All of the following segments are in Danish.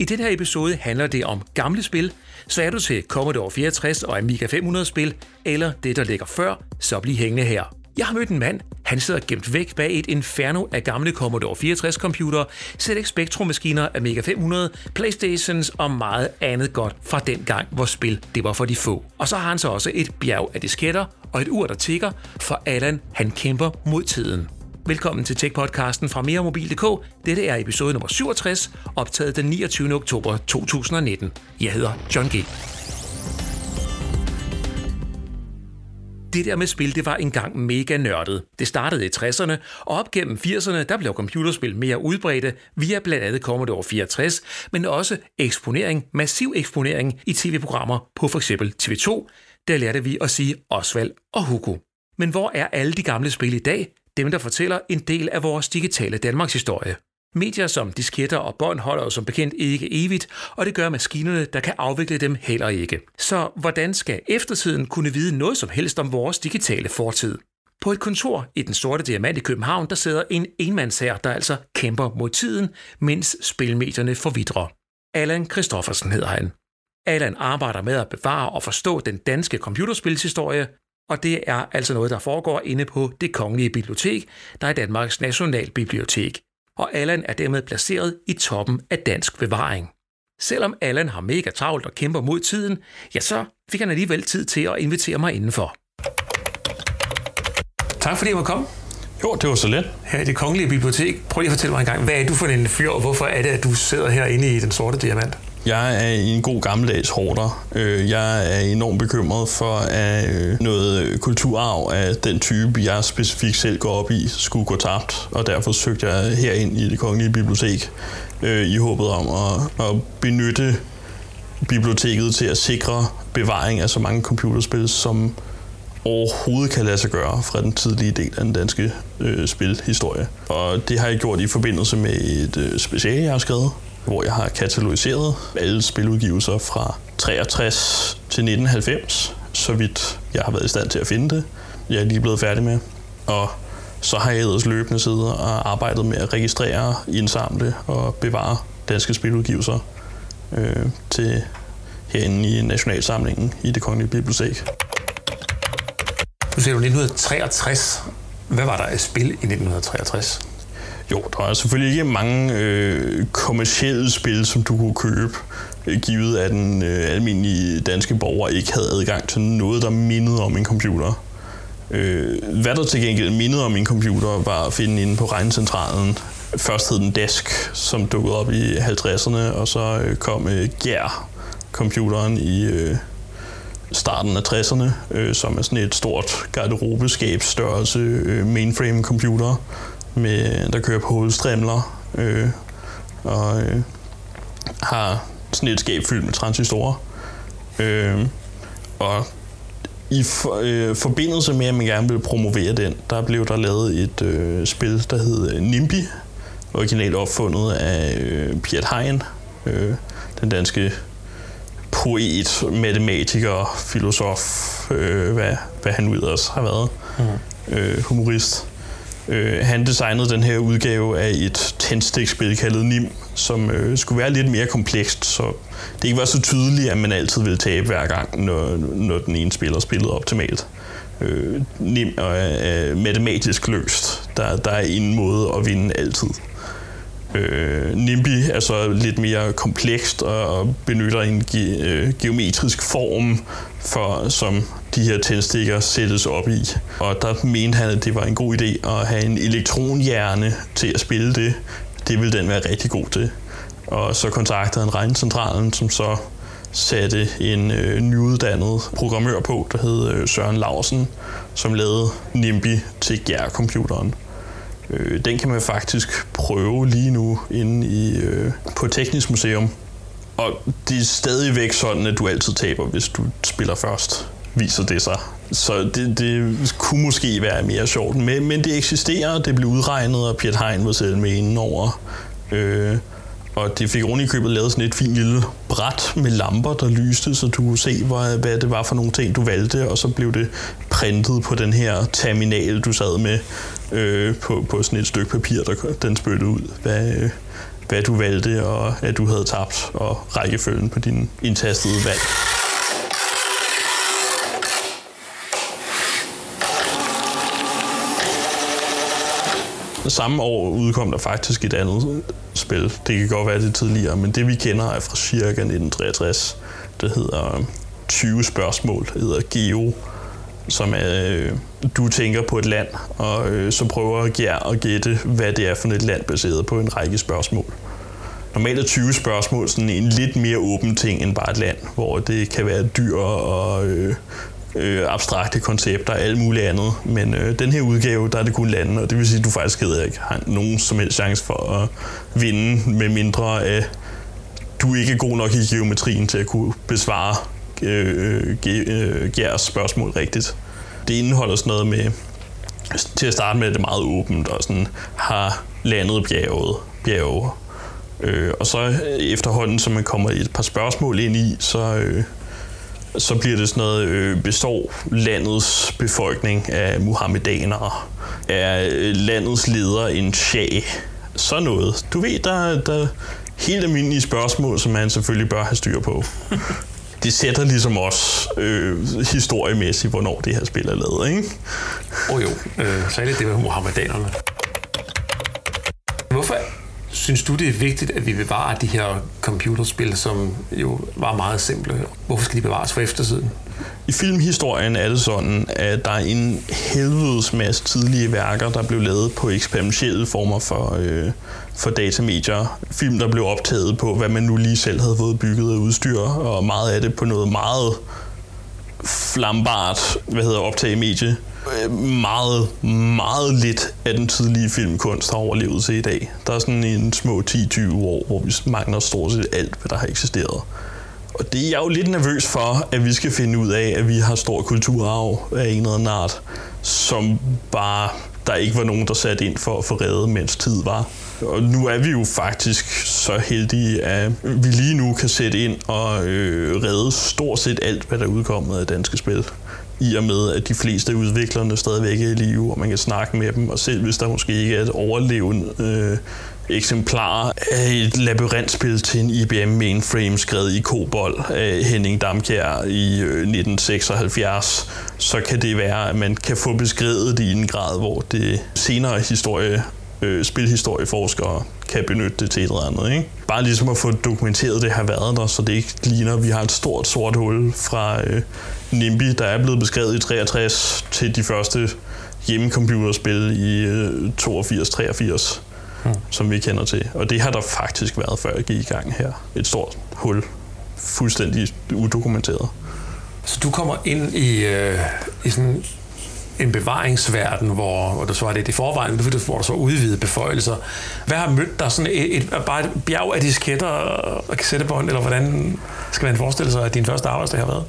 I den her episode handler det om gamle spil, så er du til Commodore 64 og Amiga 500 spil, eller det, der ligger før, så bliv hængende her. Jeg har mødt en mand, han sidder gemt væk bag et inferno af gamle Commodore 64 computer, ZX Spectrum maskiner, Amiga 500, Playstations og meget andet godt fra den gang, hvor spil det var for de få. Og så har han så også et bjerg af disketter og et ur, der tigger, for Allan han kæmper mod tiden. Velkommen til Tech-podcasten fra meremobil.dk. Dette er episode nummer 67, optaget den 29. oktober 2019. Jeg hedder John G. det der med spil, det var engang mega nørdet. Det startede i 60'erne, og op gennem 80'erne, der blev computerspil mere udbredte via blandt andet Commodore 64, men også eksponering, massiv eksponering i tv-programmer på f.eks. TV2. Der lærte vi at sige Osvald og Hugo. Men hvor er alle de gamle spil i dag? Dem, der fortæller en del af vores digitale Danmarks historie. Medier som disketter og bånd holder jo som bekendt ikke evigt, og det gør maskinerne, der kan afvikle dem heller ikke. Så hvordan skal eftertiden kunne vide noget som helst om vores digitale fortid? På et kontor i den sorte diamant i København, der sidder en enmandshær, der altså kæmper mod tiden, mens spilmedierne forvidrer. Allan Christoffersen hedder han. Allan arbejder med at bevare og forstå den danske computerspilshistorie, og det er altså noget, der foregår inde på det kongelige bibliotek, der er Danmarks Nationalbibliotek og Allan er dermed placeret i toppen af dansk bevaring. Selvom Allan har mega travlt og kæmper mod tiden, ja så fik han alligevel tid til at invitere mig indenfor. Tak fordi jeg måtte komme. Jo, det var så let. Her i det kongelige bibliotek. Prøv lige at fortælle mig en gang, hvad er du for en fyr, og hvorfor er det, at du sidder herinde i den sorte diamant? Jeg er en god gammeldags hårder. Øh, jeg er enormt bekymret for, at øh, noget øh, kulturarv af den type, jeg specifikt selv går op i, skulle gå tabt. Og derfor søgte jeg herind i det kongelige bibliotek i håbet om at, at benytte biblioteket til at sikre bevaring af så mange computerspil, som overhovedet kan lade sig gøre fra den tidlige del af den danske øh, spilhistorie. Og det har jeg gjort i forbindelse med et øh, speciale, jeg har skrevet, hvor jeg har katalogiseret alle spiludgivelser fra 63 til 1990, så vidt jeg har været i stand til at finde det. Jeg er lige blevet færdig med. Og så har jeg ellers løbende siddet og arbejdet med at registrere, indsamle og bevare danske spiludgivelser øh, til herinde i Nationalsamlingen i det Kongelige Bibliotek. Du siger du 1963. Hvad var der af spil i 1963? Jo, der er selvfølgelig ikke mange øh, kommersielle spil, som du kunne købe, øh, givet at den øh, almindelige danske borger ikke havde adgang til noget, der mindede om en computer. Øh, hvad der til gengæld mindede om en computer, var at finde inde på regncentralen. Først hed den Desk, som dukkede op i 50'erne, og så øh, kom øh, Gær, computeren i øh, starten af 60'erne, øh, som er sådan et stort garderobeskabsstørrelse øh, mainframe computer, med, der kører på hovedstrimler øh, og øh, har sådan et skab fyldt med transistorer. Øh, og i for, øh, forbindelse med, at man gerne ville promovere den, der blev der lavet et øh, spil, der hed NIMBY, originalt opfundet af øh, Piet Hein, øh, den danske poet, matematiker, filosof, øh, hvad, hvad han ellers har været, mm. øh, humorist. Øh, han designede den her udgave af et tændstikspil kaldet NIM, som øh, skulle være lidt mere komplekst, så det ikke var så tydeligt, at man altid ville tabe hver gang, når, når den ene spiller spillede optimalt. Øh, NIM er, er matematisk løst. Der, der er en måde at vinde altid. Øh, NIMBY er så lidt mere komplekst og benytter en ge, øh, geometrisk form, for, som de her tændstikker sættes op i. Og der mente han, at det var en god idé at have en elektronhjerne til at spille det. Det ville den være rigtig god til. Og så kontaktede han regncentralen, som så satte en øh, nyuddannet programmør på, der hed øh, Søren Larsen, som lavede NIMBY til GR-computeren. Øh, den kan man faktisk prøve lige nu inde i, øh, på Teknisk Museum. Og det er stadigvæk sådan, at du altid taber, hvis du spiller først, viser det sig. Så det, det kunne måske være mere sjovt. Men, men det eksisterer, det blev udregnet, og Piet Hein var selv med inden over. Øh, og det fik oven i købet lavet sådan et fint lille bræt med lamper, der lyste, så du kunne se, hvad, hvad det var for nogle ting, du valgte, og så blev det printet på den her terminal, du sad med øh, på, på sådan et stykke papir, der den spyttede ud, hvad, øh, hvad du valgte, og at du havde tabt, og rækkefølgen på din indtastede valg. Samme år udkom der faktisk et andet spil. Det kan godt være det tidligere, men det vi kender er fra cirka 1963. Det hedder øh, 20 spørgsmål, det hedder Geo, som er, øh, du tænker på et land, og øh, så prøver Gjer at gætte, hvad det er for et land, baseret på en række spørgsmål. Normalt er 20 spørgsmål sådan en lidt mere åben ting end bare et land, hvor det kan være dyr og øh, øh, abstrakte koncepter og alt muligt andet. Men øh, den her udgave, der er det kun lande, og det vil sige, at du faktisk hedder ikke har nogen som helst chance for at vinde, med mindre af du ikke er god nok i geometrien til at kunne besvare øh, øh, Gers øh, spørgsmål rigtigt. Det indeholder sådan noget med, til at starte med, det er meget åbent, og sådan har landet bjerget, bjerge. Øh, og så efterhånden, som man kommer et par spørgsmål ind i, så, øh, så bliver det sådan noget, øh, består landets befolkning af muhammedanere? Er øh, landets leder en shah? Sådan noget. Du ved, der, der helt almindelige spørgsmål, som man selvfølgelig bør have styr på. det sætter ligesom også øh, historiemæssigt, hvornår det her spil er lavet, ikke? Åh oh, jo, øh, særligt det med muhammedanerne. Synes du, det er vigtigt, at vi bevarer de her computerspil, som jo var meget simple? Hvorfor skal de bevares for eftertiden? I filmhistorien er det sådan, at der er en helvedes masse tidlige værker, der blev lavet på eksperimentelle former for, øh, for datamedier. Film, der blev optaget på, hvad man nu lige selv havde fået bygget af udstyr, og meget af det på noget meget flambart, hvad hedder optagemedie. Øh, meget, meget lidt af den tidlige filmkunst har overlevet til i dag. Der er sådan en små 10-20 år, hvor vi mangler stort set alt, hvad der har eksisteret. Og det er jeg jo lidt nervøs for, at vi skal finde ud af, at vi har stor kulturarv af en eller anden art, som bare der ikke var nogen, der satte ind for at få reddet, mens tid var. Og nu er vi jo faktisk så heldige, at vi lige nu kan sætte ind og øh, redde stort set alt, hvad der er udkommet af danske spil. I og med, at de fleste af udviklerne stadigvæk er i live, og man kan snakke med dem, og selv hvis der måske ikke er et overlevende øh, eksemplar af et labyrintspil til en IBM mainframe skrevet i kobol af Henning Damkjær i øh, 1976, så kan det være, at man kan få beskrevet det i en grad, hvor det senere historie øh, spilhistorieforskere kan benytte det til et eller andet. Ikke? Bare ligesom at få dokumenteret, det har været der, så det ikke ligner, at vi har et stort sort hul fra øh, NIMBY, der er blevet beskrevet i 63 til de første hjemmecomputerspil i øh, 82-83 mm. som vi kender til. Og det har der faktisk været, før jeg gik i gang her. Et stort hul. Fuldstændig udokumenteret. Så du kommer ind i, øh, i sådan en bevaringsverden, hvor, hvor der så var det i forvejen, hvor der så udvidede beføjelser. Hvad har mødt dig? Sådan et, et, bare et bjerg af disketter og kassettebånd, eller hvordan skal man forestille sig, at din første arbejdsdag har været?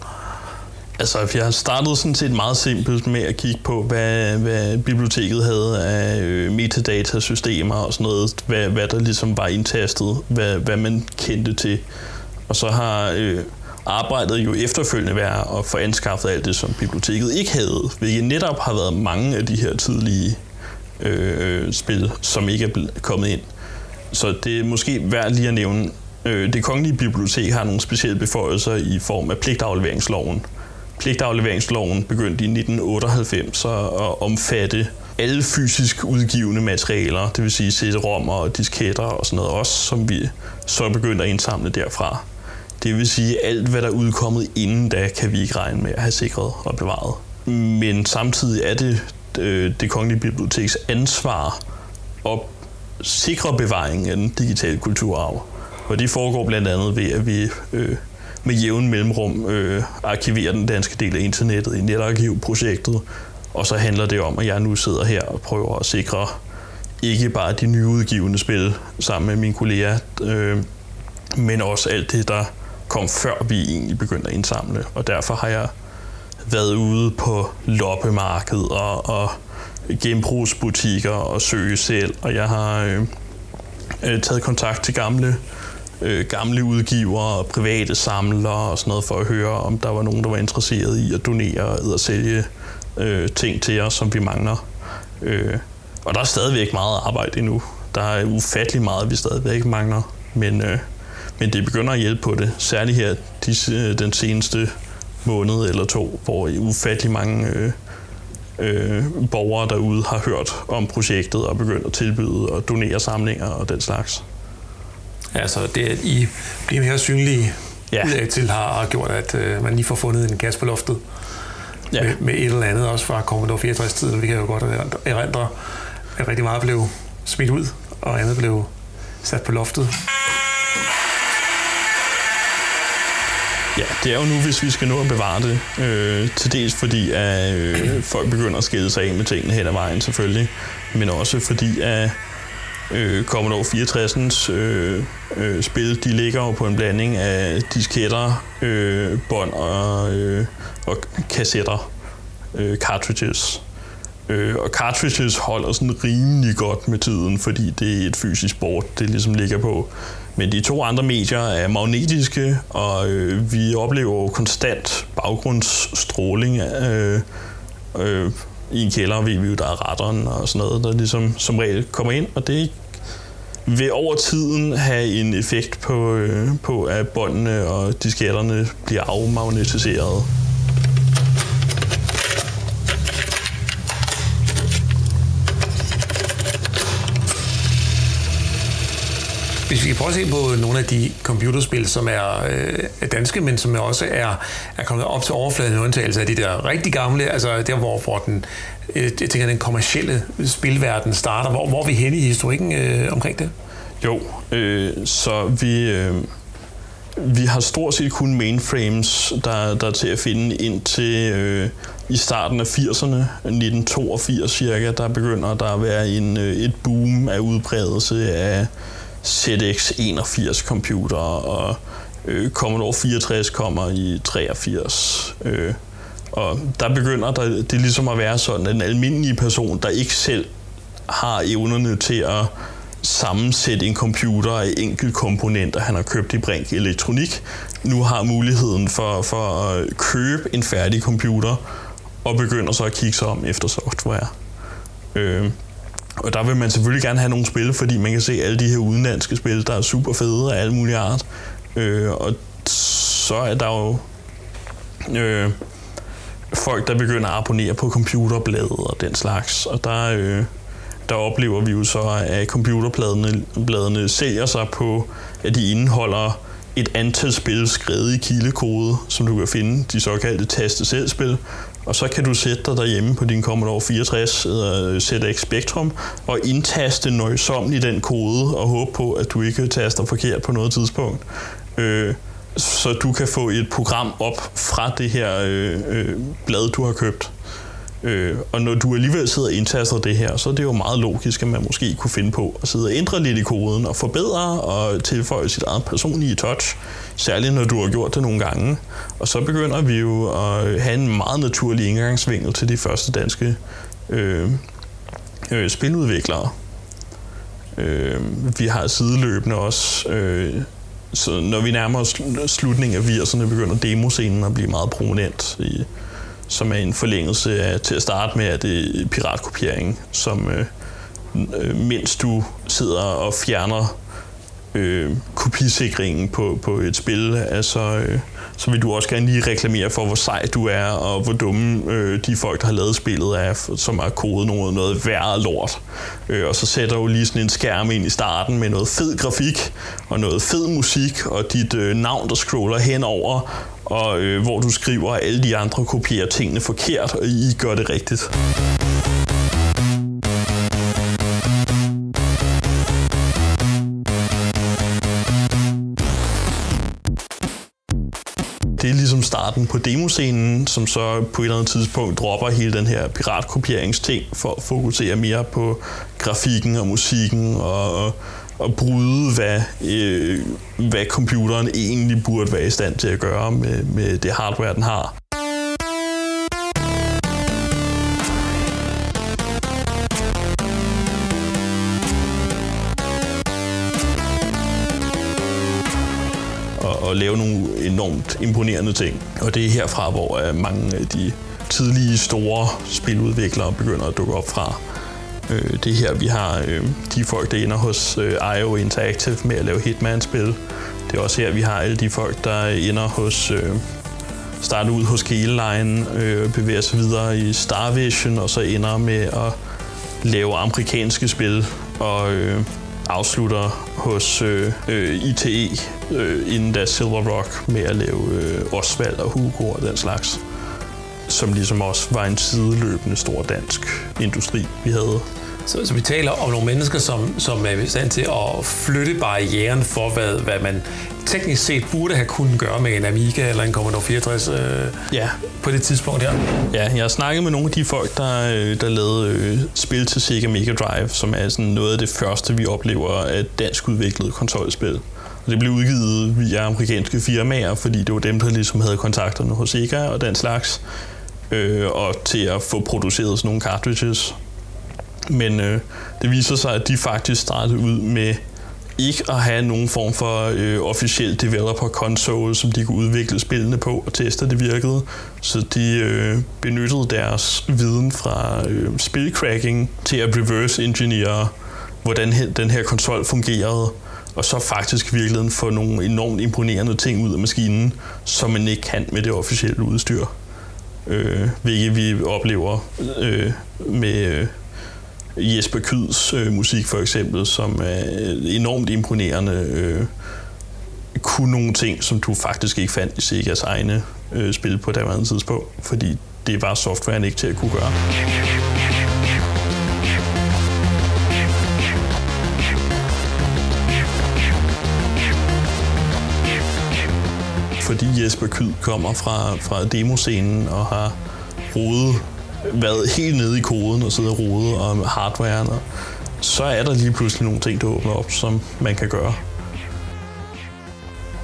Altså, jeg startede sådan set meget simpelt med at kigge på, hvad, hvad biblioteket havde af øh, metadata-systemer og sådan noget, hvad, hvad der ligesom var indtastet, hvad, hvad man kendte til. Og så har øh, arbejdet jo efterfølgende være at få anskaffet alt det, som biblioteket ikke havde, hvilket netop har været mange af de her tidlige øh, øh spil, som ikke er kommet ind. Så det er måske værd lige at nævne, øh, det kongelige bibliotek har nogle specielle beføjelser i form af pligtafleveringsloven, Pligtafleveringsloven begyndte i 1998 at omfatte alle fysisk udgivende materialer, det vil sige CD-ROM og disketter og sådan noget også, som vi så begyndte at indsamle derfra. Det vil sige, at alt, hvad der er udkommet inden da, kan vi ikke regne med at have sikret og bevaret. Men samtidig er det øh, det kongelige biblioteks ansvar at sikre bevaringen af den digitale kulturarv. Og det foregår blandt andet ved, at vi øh, med jævn mellemrum øh, arkiverer den danske del af internettet i netarkivprojektet. Og så handler det om, at jeg nu sidder her og prøver at sikre ikke bare de nyudgivende spil sammen med mine kolleger, øh, men også alt det, der kom før vi egentlig begyndte at indsamle. Og derfor har jeg været ude på loppemarked og, og genbrugsbutikker og søge selv, og jeg har øh, øh, taget kontakt til gamle øh, gamle udgivere og private samlere og sådan noget for at høre, om der var nogen, der var interesseret i at donere og sælge øh, ting til os, som vi mangler. Øh, og der er stadigvæk meget arbejde endnu. der er ufattelig meget, vi stadigvæk mangler. Men, øh, men det begynder at hjælpe på det. Særligt her disse, den seneste måned eller to, hvor ufattelig mange øh, øh, borgere derude har hørt om projektet og begyndt at tilbyde og donere samlinger og den slags. Altså det, at I bliver mere synlige ja. til har, har gjort, at øh, man lige får fundet en gas på loftet ja. med, med et eller andet, også fra Commodore 64-tiden. Vi kan jo godt erindre, at rigtig meget blev smidt ud, og andet blev sat på loftet. Ja, det er jo nu, hvis vi skal nå at bevare det. Øh, til dels fordi, at øh, folk begynder at skille sig af med tingene hen ad vejen selvfølgelig. Men også fordi, at øh, Commodore 64'ens øh, øh, spil, de ligger jo på en blanding af disketter, øh, bånd og, øh, og kassetter, øh, cartridges. Øh, og cartridges holder sådan rimelig godt med tiden, fordi det er et fysisk bord, det ligesom ligger på. Men de to andre medier er magnetiske, og øh, vi oplever konstant baggrundsstråling. Øh, øh, I en kælder ved vi jo, der er retteren og sådan noget, der ligesom som regel kommer ind, og det vil over tiden have en effekt på, øh, på at båndene og disketterne bliver afmagnetiseret. Hvis vi kan prøve at se på nogle af de computerspil, som er, øh, er danske, men som også er, er kommet op til overfladen i undtagelse af de der rigtig gamle, altså der, hvor, hvor den, øh, jeg tænker, den kommercielle spilverden starter. Hvor, hvor er vi henne i historikken øh, omkring det? Jo, øh, så vi, øh, vi har stort set kun mainframes, der, der er til at finde ind til øh, i starten af 80'erne, 1982 cirka, der begynder der at være en, øh, et boom af udbredelse af ZX81 computer og øh, Commodore 64 kommer i 83. Øh, og der begynder der, det ligesom at være sådan, at en almindelig person, der ikke selv har evnerne til at sammensætte en computer af enkelte komponenter, han har købt i Brink Elektronik, nu har muligheden for, for at købe en færdig computer og begynder så at kigge sig om efter software. Øh, og der vil man selvfølgelig gerne have nogle spil, fordi man kan se alle de her udenlandske spil, der er super fede af alle mulige art. Øh, og så er der jo øh, folk, der begynder at abonnere på computerbladet og den slags. Og der, øh, der oplever vi jo så, at computerbladene bladene sælger sig på, at de indeholder et antal spil skrevet i kildekode, som du kan finde, de såkaldte taste selv spil, og så kan du sætte dig derhjemme på din Commodore 64 eller ZX Spectrum og indtaste nøjsomt i den kode og håbe på, at du ikke taster forkert på noget tidspunkt. Øh, så du kan få et program op fra det her øh, øh, blad, du har købt. Øh, og når du alligevel sidder og indtaster det her, så er det jo meget logisk, at man måske kunne finde på at sidde og ændre lidt i koden og forbedre og tilføje sit eget personlige touch, særligt når du har gjort det nogle gange. Og så begynder vi jo at have en meget naturlig indgangsvinkel til de første danske øh, øh, spiludviklere. Øh, vi har sideløbende også øh, så når vi nærmer os slutningen af 80'erne, begynder demoscenen at blive meget prominent i, som er en forlængelse af, til at starte med, at det er piratkopiering, som øh, øh, mens du sidder og fjerner øh, kopisikringen på, på et spil, altså, øh, så vil du også gerne lige reklamere for, hvor sej du er, og hvor dumme øh, de folk, der har lavet spillet er, som har kodet noget, noget værre lort. Øh, og så sætter du lige sådan en skærm ind i starten med noget fed grafik, og noget fed musik, og dit øh, navn, der scroller henover, og øh, hvor du skriver, at alle de andre kopierer tingene forkert, og I gør det rigtigt. det er ligesom starten på demoscenen, som så på et eller andet tidspunkt dropper hele den her piratkopieringsting for at fokusere mere på grafikken og musikken og, at bryde, hvad, øh, hvad computeren egentlig burde være i stand til at gøre med, med det hardware, den har. Og, og lave nogle enormt imponerende ting. Og det er herfra, hvor øh, mange af de tidlige store spiludviklere begynder at dukke op fra. Øh, det her, vi har øh, de folk, der ender hos øh, IO Interactive med at lave Hitman-spil. Det er også her, vi har alle de folk, der ender hos... Øh, starter ud hos Line, øh, bevæger sig videre i Star Vision, og så ender med at lave amerikanske spil, og øh, afslutter hos øh, øh, ITE, øh, inden da Silver Rock, med at lave øh, Osvald og Hugo og den slags som ligesom også var en sideløbende stor dansk industri, vi havde. Så, så vi taler om nogle mennesker, som, som er i stand til at flytte barrieren for, hvad, hvad man teknisk set burde have kunnet gøre med en Amiga eller en Commodore 64 øh, ja. på det tidspunkt her. Ja, jeg har snakket med nogle af de folk, der, øh, der lavede øh, spil til Sega Mega Drive, som er sådan noget af det første, vi oplever af dansk udviklet konsolspil. Og det blev udgivet via amerikanske firmaer, fordi det var dem, der ligesom havde kontakterne hos Sega og den slags øh, og til at få produceret sådan nogle cartridges. Men øh, det viser sig, at de faktisk startede ud med ikke at have nogen form for øh, officiel developer console, som de kunne udvikle spillene på og teste, at det virkede. Så de øh, benyttede deres viden fra øh, spilcracking til at reverse engineere, hvordan den her konsol fungerede, og så faktisk virkelig få nogle enormt imponerende ting ud af maskinen, som man ikke kan med det officielle udstyr øh, hvilket vi oplever øh, med øh, Jesper Kyds øh, musik for eksempel, som er enormt imponerende. Øh, kunne nogle ting, som du faktisk ikke fandt i Segas egne øh, spil på det andet tidspunkt, fordi det var softwaren ikke til at kunne gøre. Fordi Jesper Kyd kommer fra, fra demoscenen og har rodet, været helt nede i koden og sidder og rodet om hardwaren, så er der lige pludselig nogle ting, der åbner op, som man kan gøre.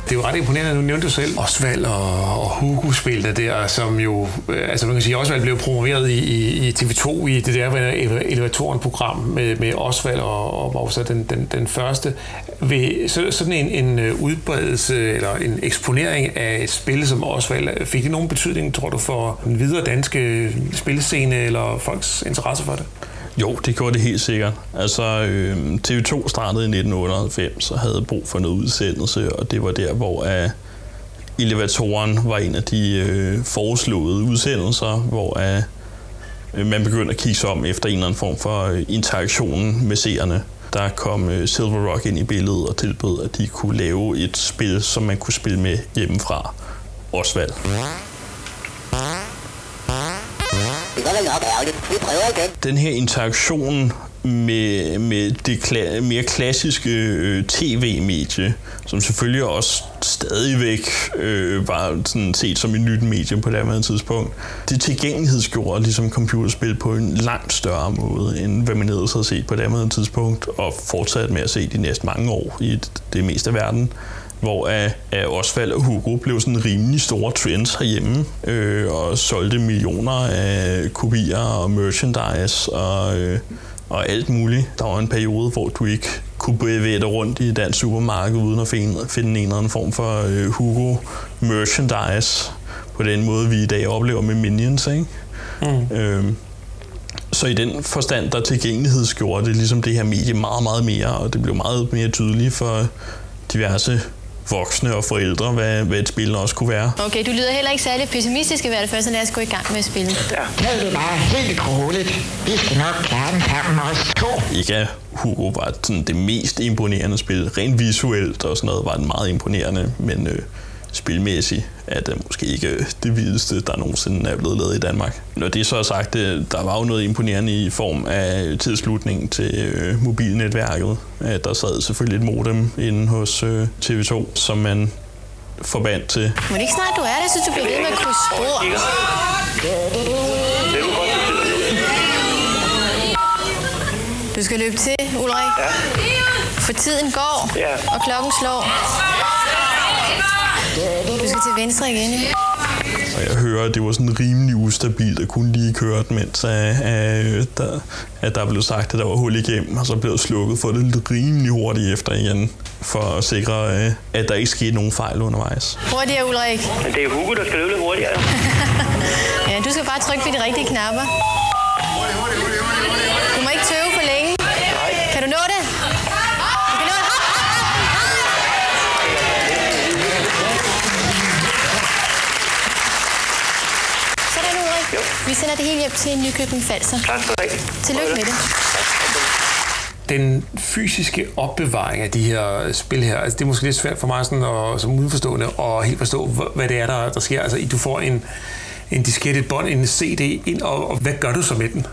Det er jo ret imponerende, nu nævnte du selv Osvald og, og Hugo spillede der, som jo, øh, altså man kan sige, Osvald blev promoveret i, i, i TV2 i det der elevatoren-program med, med Osvald og, og var så den, den, den første. Ved så, sådan en, en øh, udbredelse eller en eksponering af et spil som Osvald, øh, fik det nogen betydning, tror du, for den videre danske spilscene eller folks interesse for det? Jo, det gjorde det helt sikkert. Altså, øh, TV2 startede i 1998 og havde brug for noget udsendelse, og det var der, hvor uh, elevatoren var en af de øh, foreslåede udsendelser, hvor uh, man begyndte at kigge sig om efter en eller anden form for øh, uh, interaktion med seerne. Der kom uh, Silver Rock ind i billedet og tilbød, at de kunne lave et spil, som man kunne spille med hjemmefra. Osvald. Den her interaktion med, med det kla- mere klassiske øh, tv-medie, som selvfølgelig også stadigvæk øh, var sådan set som et nyt medie på det her tidspunkt, det tilgængelighedsgjorde ligesom computerspil på en langt større måde, end hvad man ellers havde set på det her tidspunkt, og fortsat med at se de næste mange år i det meste af verden hvor at, at Osvald og Hugo blev sådan rimelig store trends herhjemme, øh, og solgte millioner af kopier og merchandise og, øh, og alt muligt. Der var en periode, hvor du ikke kunne bevæge dig rundt i et dansk supermarked uden at finde, finde en eller anden form for øh, Hugo merchandise på den måde, vi i dag oplever med Minions. Ikke? Mm. Øh, så i den forstand, der tilgængelighedsgjorde det ligesom det her medie meget, meget mere, og det blev meget mere tydeligt for diverse voksne og forældre, hvad, hvad et spil også kunne være. Okay, du lyder heller ikke særlig pessimistisk i hvert fald, så lad os gå i gang med at spille. Ja. Det bare helt roligt. Vi skal nok klare den sammen os to. Ikke Hugo var sådan det mest imponerende spil. Rent visuelt og sådan noget var den meget imponerende, men øh, spilmæssigt er det måske ikke det vildeste, der nogensinde er blevet lavet i Danmark. Når det så er sagt, der var jo noget imponerende i form af tilslutningen til øh, mobilnetværket. At der sad selvfølgelig et modem inde hos øh, TV2, som man forbandt til. Må det ikke snart, du er det, så du bliver ved med at krydse spor? Du skal løbe til, Ulrik. Ja. For tiden går, ja. og klokken slår. Du skal til venstre igen. Og jeg hører, at det var sådan rimelig ustabilt at kunne lige køre den, mens at, at, der, at der blev sagt, at der var hul igennem, og så blev slukket for det lidt rimelig hurtigt efter igen, for at sikre, at der ikke skete nogen fejl undervejs. Hurtigere, Ulrik. Men det er Hugo, der skal løbe lidt hurtigere. ja, du skal bare trykke på de rigtige knapper. Du må ikke tøve, for sender det hele hjem til Nykøbing Falser. Tak skal du have. Tillykke med det. Den fysiske opbevaring af de her spil her, altså det er måske lidt svært for mig sådan at, som udenforstående at helt forstå, hva- hvad det er, der, der sker. Altså du får en, en diskette, et bånd, en CD ind, og, og hvad gør du så med den?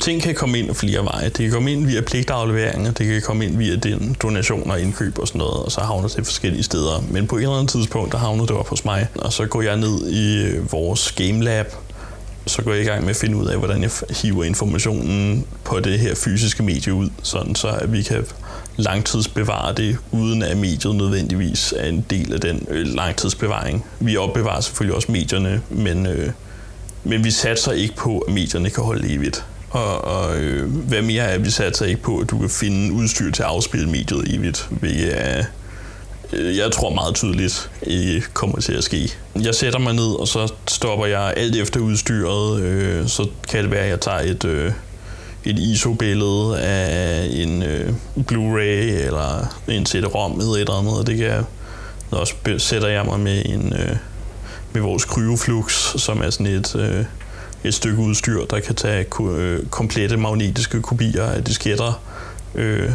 ting kan komme ind flere veje. Det kan komme ind via pligtafleveringer, det kan komme ind via din donationer, indkøb og sådan noget, og så havner det forskellige steder. Men på et eller andet tidspunkt, der havner det op hos mig, og så går jeg ned i vores Game Lab, så går jeg i gang med at finde ud af, hvordan jeg hiver informationen på det her fysiske medie ud, sådan så at vi kan langtidsbevare det, uden at mediet nødvendigvis er en del af den øh, langtidsbevaring. Vi opbevarer selvfølgelig også medierne, men, øh, men vi satser ikke på, at medierne kan holde evigt. Og, og øh, hvad mere er, vi satser ikke på, at du kan finde udstyr til at afspille mediet evigt, hvilket er, Øh, jeg tror meget tydeligt ikke kommer til at ske. Jeg sætter mig ned, og så stopper jeg alt efter udstyret. Øh, så kan det være, at jeg tager et, øh, et ISO-billede af en øh, Blu-ray eller en CD-ROM eller et eller andet. Og det kan jeg, også så sætter jeg mig med en øh, med vores Cryoflux, som er sådan et, øh, et stykke udstyr, der kan tage øh, komplette magnetiske kopier af disketter, øh,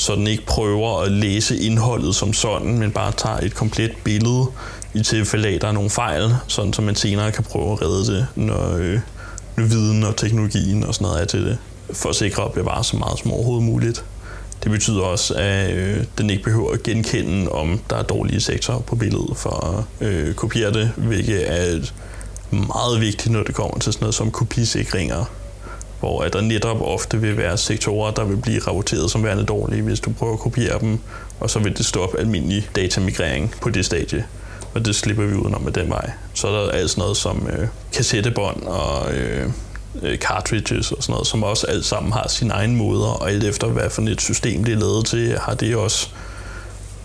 så den ikke prøver at læse indholdet som sådan, men bare tager et komplet billede i tilfælde af, at der er nogle fejl, sådan så man senere kan prøve at redde det, når, øh, når viden og teknologien og sådan noget er til det, for at sikre at bevare så meget som overhovedet muligt. Det betyder også, at øh, den ikke behøver at genkende, om der er dårlige sektorer på billedet for at øh, kopiere det, hvilket er meget vigtigt, når det kommer til sådan noget som kopisikringer, hvor at der netop ofte vil være sektorer, der vil blive rapporteret som værende dårlige, hvis du prøver at kopiere dem, og så vil det stoppe almindelig datamigrering på det stadie. Og det slipper vi udenom med den vej. Så er der alt sådan noget som øh, kassettebånd og øh, øh, cartridges og sådan noget, som også alt sammen har sin egen måder, og alt efter hvad for et system det er lavet til, har det også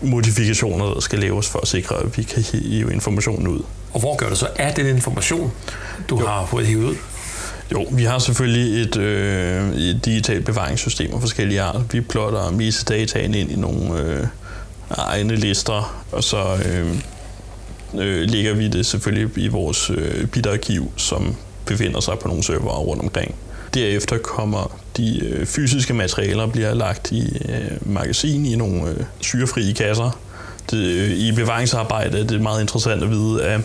modifikationer, der skal laves for at sikre, at vi kan hive informationen ud. Og hvor gør du så af den information, du jo. har fået hivet ud? Jo, vi har selvfølgelig et, øh, et digitalt bevaringssystem af forskellige art. Vi plotter og viser dataen ind i nogle øh, egne lister, og så øh, øh, lægger vi det selvfølgelig i vores øh, bitarkiv, som befinder sig på nogle server rundt omkring. Derefter kommer de øh, fysiske materialer bliver lagt i øh, magasin i nogle øh, syrefrie kasser. Det, øh, I bevaringsarbejde er det meget interessant at vide, at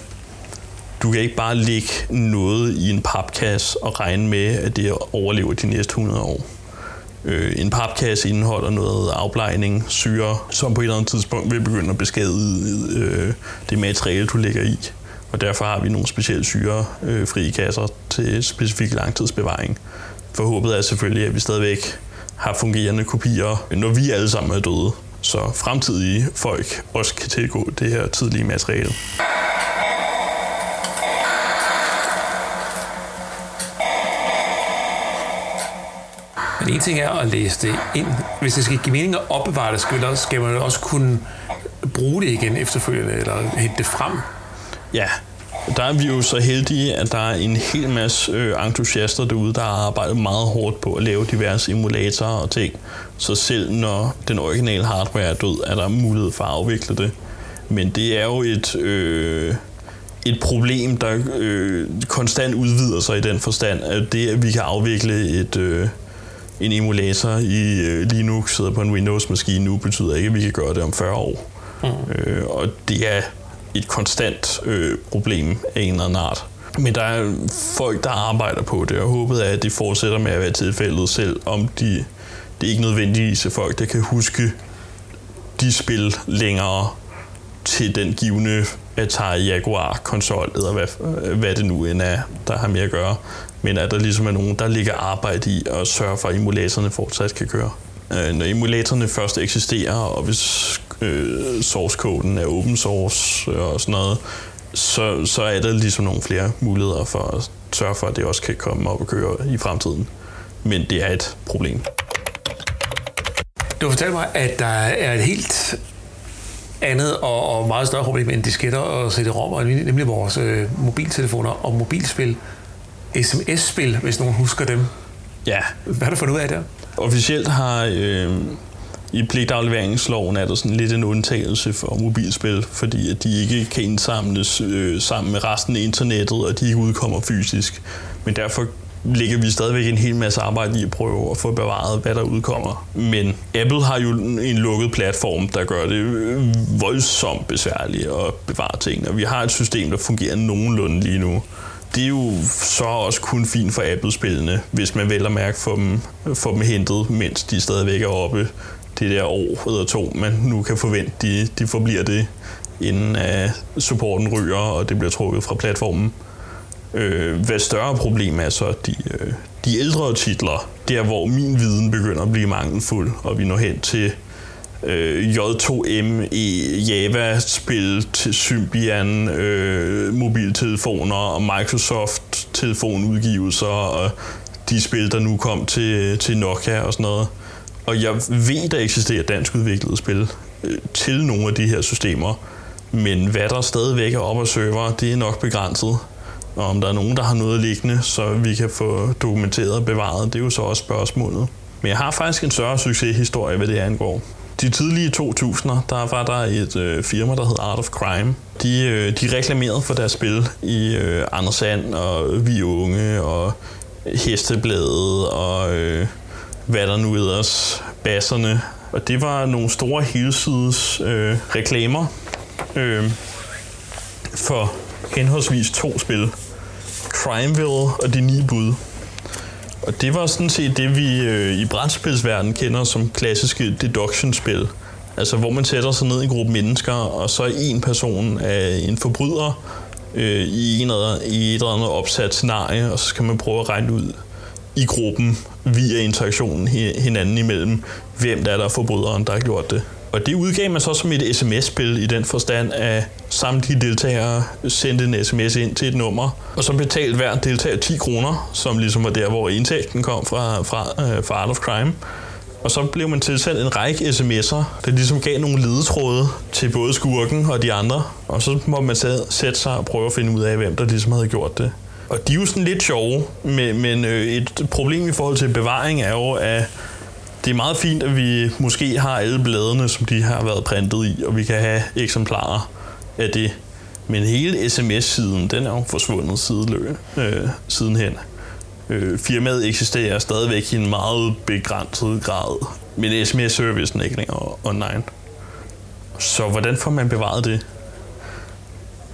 du kan ikke bare lægge noget i en papkasse og regne med, at det overlever de næste 100 år. Øh, en papkasse indeholder noget afblejning, syre, som på et eller andet tidspunkt vil begynde at beskade øh, det materiale, du lægger i. Og derfor har vi nogle specielle syrefrie øh, kasser til specifik langtidsbevaring. For håbet er selvfølgelig, at vi stadigvæk har fungerende kopier, når vi alle sammen er døde. Så fremtidige folk også kan tilgå det her tidlige materiale. En ting er at læse det ind. Hvis det skal give mening at opbevare det, skal, også, skal man også kunne bruge det igen efterfølgende, eller hente det frem. Ja, der er vi jo så heldige, at der er en hel masse øh, entusiaster derude, der har arbejdet meget hårdt på at lave diverse emulatorer og ting. Så selv når den originale hardware er død, er der mulighed for at afvikle det. Men det er jo et, øh, et problem, der øh, konstant udvider sig i den forstand, at det, at vi kan afvikle et... Øh, en emulator i øh, Linux sidder på en Windows-maskine nu, betyder ikke, at vi kan gøre det om 40 år. Mm. Øh, og det er et konstant øh, problem af en eller anden art. Men der er folk, der arbejder på det, og håbet er, at det fortsætter med at være tilfældet, selv om de, det er ikke nødvendigvis er folk, der kan huske de spil længere til den givende Atari Jaguar-konsol, eller hvad, hvad det nu end er, der har med at gøre. Men at der ligesom er nogen, der ligger arbejde i at sørge for, at emulatorerne fortsat kan køre. Øh, når emulatorerne først eksisterer, og hvis øh, source-koden er open source og sådan noget, så, så er der ligesom nogle flere muligheder for at sørge for, at det også kan komme op og køre i fremtiden. Men det er et problem. Du fortalte mig, at der er et helt andet og, og meget større problem end disketter og CD-ROM, nemlig vores øh, mobiltelefoner og mobilspil. SMS-spil, hvis nogen husker dem. Ja. Hvad har du fundet ud af der? Officielt har øh, i pligtafleveringsloven er der sådan lidt en undtagelse for mobilspil, fordi at de ikke kan indsamles øh, sammen med resten af internettet, og de ikke udkommer fysisk. Men derfor ligger vi stadigvæk en hel masse arbejde i at prøve at få bevaret, hvad der udkommer. Men Apple har jo en lukket platform, der gør det voldsomt besværligt at bevare tingene. Og vi har et system, der fungerer nogenlunde lige nu. Det er jo så også kun fint for Apple-spillene, hvis man vel at mærke for dem, for dem hentet, mens de stadigvæk er oppe det der år eller to, man nu kan forvente, de, de forbliver det, inden at supporten ryger, og det bliver trukket fra platformen. Øh, hvad større problem er så de, øh, de ældre titler, der hvor min viden begynder at blive mangelfuld, og vi når hen til øh, J2M i Java-spil til Symbian, øh, mobiltelefoner og Microsoft telefonudgivelser og de spil, der nu kom til, til Nokia og sådan noget. Og jeg ved, der eksisterer dansk udviklede spil øh, til nogle af de her systemer, men hvad der stadigvæk er op og server, det er nok begrænset. Og om der er nogen, der har noget liggende, så vi kan få dokumenteret og bevaret, det er jo så også spørgsmålet. Men jeg har faktisk en større succeshistorie, hvad det angår. De tidlige 2000'er, der var der et øh, firma, der hed Art of Crime. De, øh, de reklamerede for deres spil i øh, Anders Sand og Vi Unge og Hestebladet og øh, hvad der nu ellers, basserne. Og det var nogle store helsides øh, reklamer øh, for henholdsvis to spil. Crimeville og De Ni Bud. Og det var sådan set det, vi øh, i brætspilsverdenen kender som klassiske deduction-spil. Altså hvor man sætter sig ned i en gruppe mennesker, og så er en person af en forbryder øh, i, en eller, i et eller andet opsat scenarie, og så skal man prøve at regne ud i gruppen via interaktionen hinanden imellem, hvem der er der er forbryderen, der har gjort det. Og det udgav man så som et sms-spil i den forstand, at samtlige deltagere sendte en sms ind til et nummer, og så betalte hver deltager 10 kroner, som ligesom var der, hvor indtægten kom fra, fra, uh, fra Art of Crime. Og så blev man tilsendt en række sms'er, der ligesom gav nogle ledetråde til både skurken og de andre. Og så må man sætte sig og prøve at finde ud af, hvem der ligesom havde gjort det. Og de er jo sådan lidt sjove, men, men øh, et problem i forhold til bevaring er jo, at det er meget fint, at vi måske har alle bladene, som de har været printet i, og vi kan have eksemplarer af det. Men hele sms-siden, den er jo forsvundet sidelø, øh, sidenhen. Øh, firmaet eksisterer stadigvæk i en meget begrænset grad, men sms-servicen er ikke længere online. Så hvordan får man bevaret det?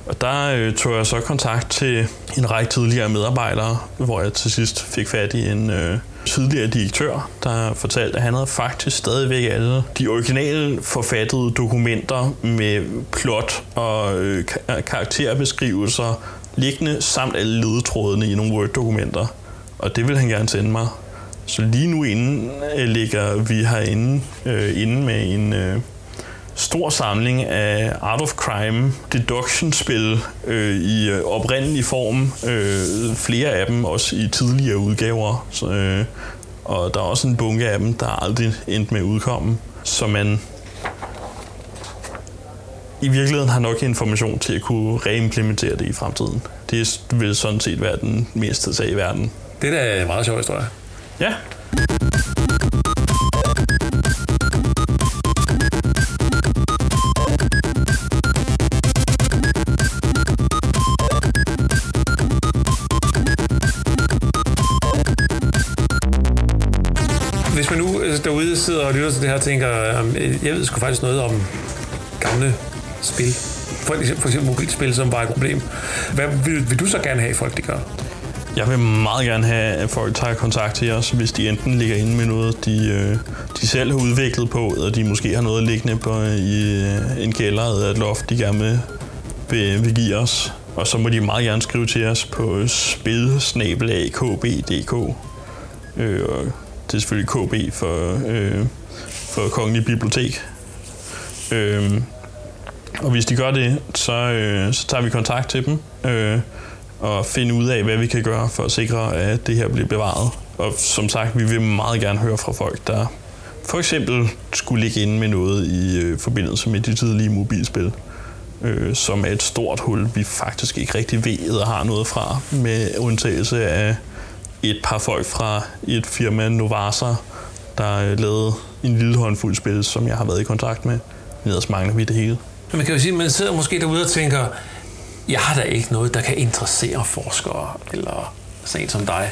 Og der øh, tog jeg så kontakt til en række tidligere medarbejdere, hvor jeg til sidst fik fat i en øh, tidligere direktør, der fortalte, at han havde faktisk stadigvæk alle de originale forfattede dokumenter med plot og øh, øh, karakterbeskrivelser liggende, samt alle ledetrådene i nogle Word-dokumenter. Og det vil han gerne sende mig. Så lige nu inden øh, ligger vi herinde øh, inde med en... Øh, stor samling af Art of Crime deduction-spil øh, i øh, oprindelig form. Øh, flere af dem også i tidligere udgaver. Så, øh, og der er også en bunke af dem, der aldrig endte med at udkomme. Så man i virkeligheden har nok information til at kunne reimplementere det i fremtiden. Det vil sådan set være den meste sag i verden. Det er da en meget sjov historie. Ja. Det her og tænker, jeg ved sgu faktisk noget om gamle spil. For eksempel, for eksempel mobilspil, som var et problem. Hvad vil, vil du så gerne have, folk de gør? Jeg vil meget gerne have, at folk tager kontakt til os, hvis de enten ligger inde med noget, de, øh, de selv har udviklet på, eller de måske har noget liggende på i øh, en kælder eller et loft, de gerne vil, vil, vil give os. Og så må de meget gerne skrive til os på spidsnabelag.kb.dk. Øh, det er selvfølgelig KB for, øh, for Kongelige Bibliotek. Øh, og hvis de gør det, så, øh, så tager vi kontakt til dem øh, og finder ud af, hvad vi kan gøre for at sikre, at det her bliver bevaret. Og som sagt, vi vil meget gerne høre fra folk, der for eksempel skulle ligge inde med noget i øh, forbindelse med de tidlige mobilspil, øh, som er et stort hul, vi faktisk ikke rigtig ved og har noget fra, med undtagelse af et par folk fra et firma, Novasa, der øh, lavede en lille håndfuld spil, som jeg har været i kontakt med. Men ellers mangler vi det hele. Man kan jo sige, at man sidder måske derude og tænker, jeg har da ikke noget, der kan interessere forskere, eller sådan en som dig,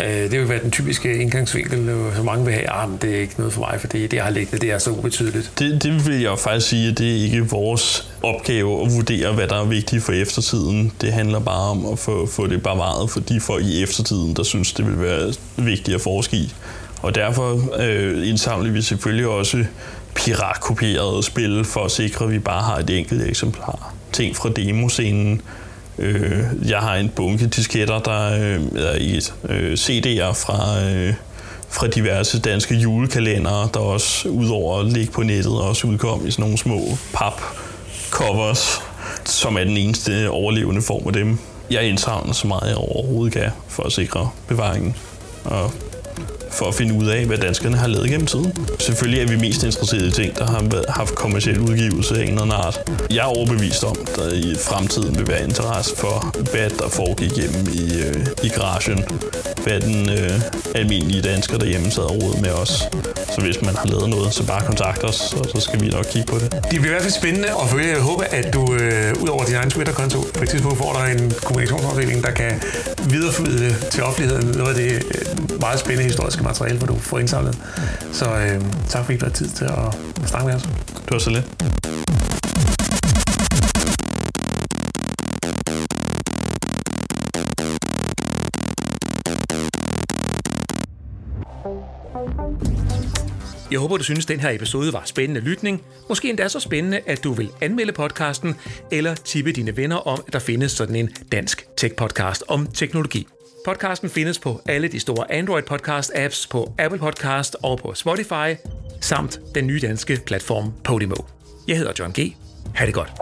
Øh, det vil være den typiske indgangsvinkel, øh, så mange vil have, ah, det er ikke noget for mig, for det, det jeg har liggende, det er så ubetydeligt. Det, det vil jeg faktisk sige, at det er ikke vores opgave at vurdere, hvad der er vigtigt for eftertiden. Det handler bare om at få, få det bevaret for de folk i eftertiden, der synes, det vil være vigtigt at forske i. Og derfor øh, indsamler vi selvfølgelig også piratkopierede spil for at sikre, at vi bare har et enkelt eksemplar. Ting fra demoscenen, Øh, jeg har en bunke disketter, der øh, er i et øh, CD'er fra, øh, fra diverse danske julekalendere, der også udover at ligge på nettet, også udkom i sådan nogle små pap-covers, som er den eneste overlevende form af dem. Jeg indsamler så meget jeg overhovedet kan for at sikre bevaringen. Og for at finde ud af, hvad danskerne har lavet gennem tiden. Selvfølgelig er vi mest interesserede i ting, der har haft kommersiel udgivelse af en eller anden art. Jeg er overbevist om, at der i fremtiden vil være interesse for, hvad der foregik hjemme i, øh, i garagen. Hvad den øh, almindelige dansker derhjemme sad og med os. Så hvis man har lavet noget, så bare kontakt os, og så skal vi nok kigge på det. Det bliver i hvert fald spændende at følge. Jeg håber, at du øh, ud over din egen Twitter-konto på et tidspunkt får dig en kommunikationsafdeling, der kan videreformidle til offentligheden noget af det øh, meget spændende historiske materiale, hvor du får indsamlet. Så øh, tak fordi du har tid til at snakke med os. Det var så lidt. Jeg håber, du synes, den her episode var spændende lytning. Måske endda så spændende, at du vil anmelde podcasten, eller tippe dine venner om, at der findes sådan en dansk tech-podcast om teknologi. Podcasten findes på alle de store Android podcast apps, på Apple Podcast og på Spotify, samt den nye danske platform Podimo. Jeg hedder John G. Ha' det godt.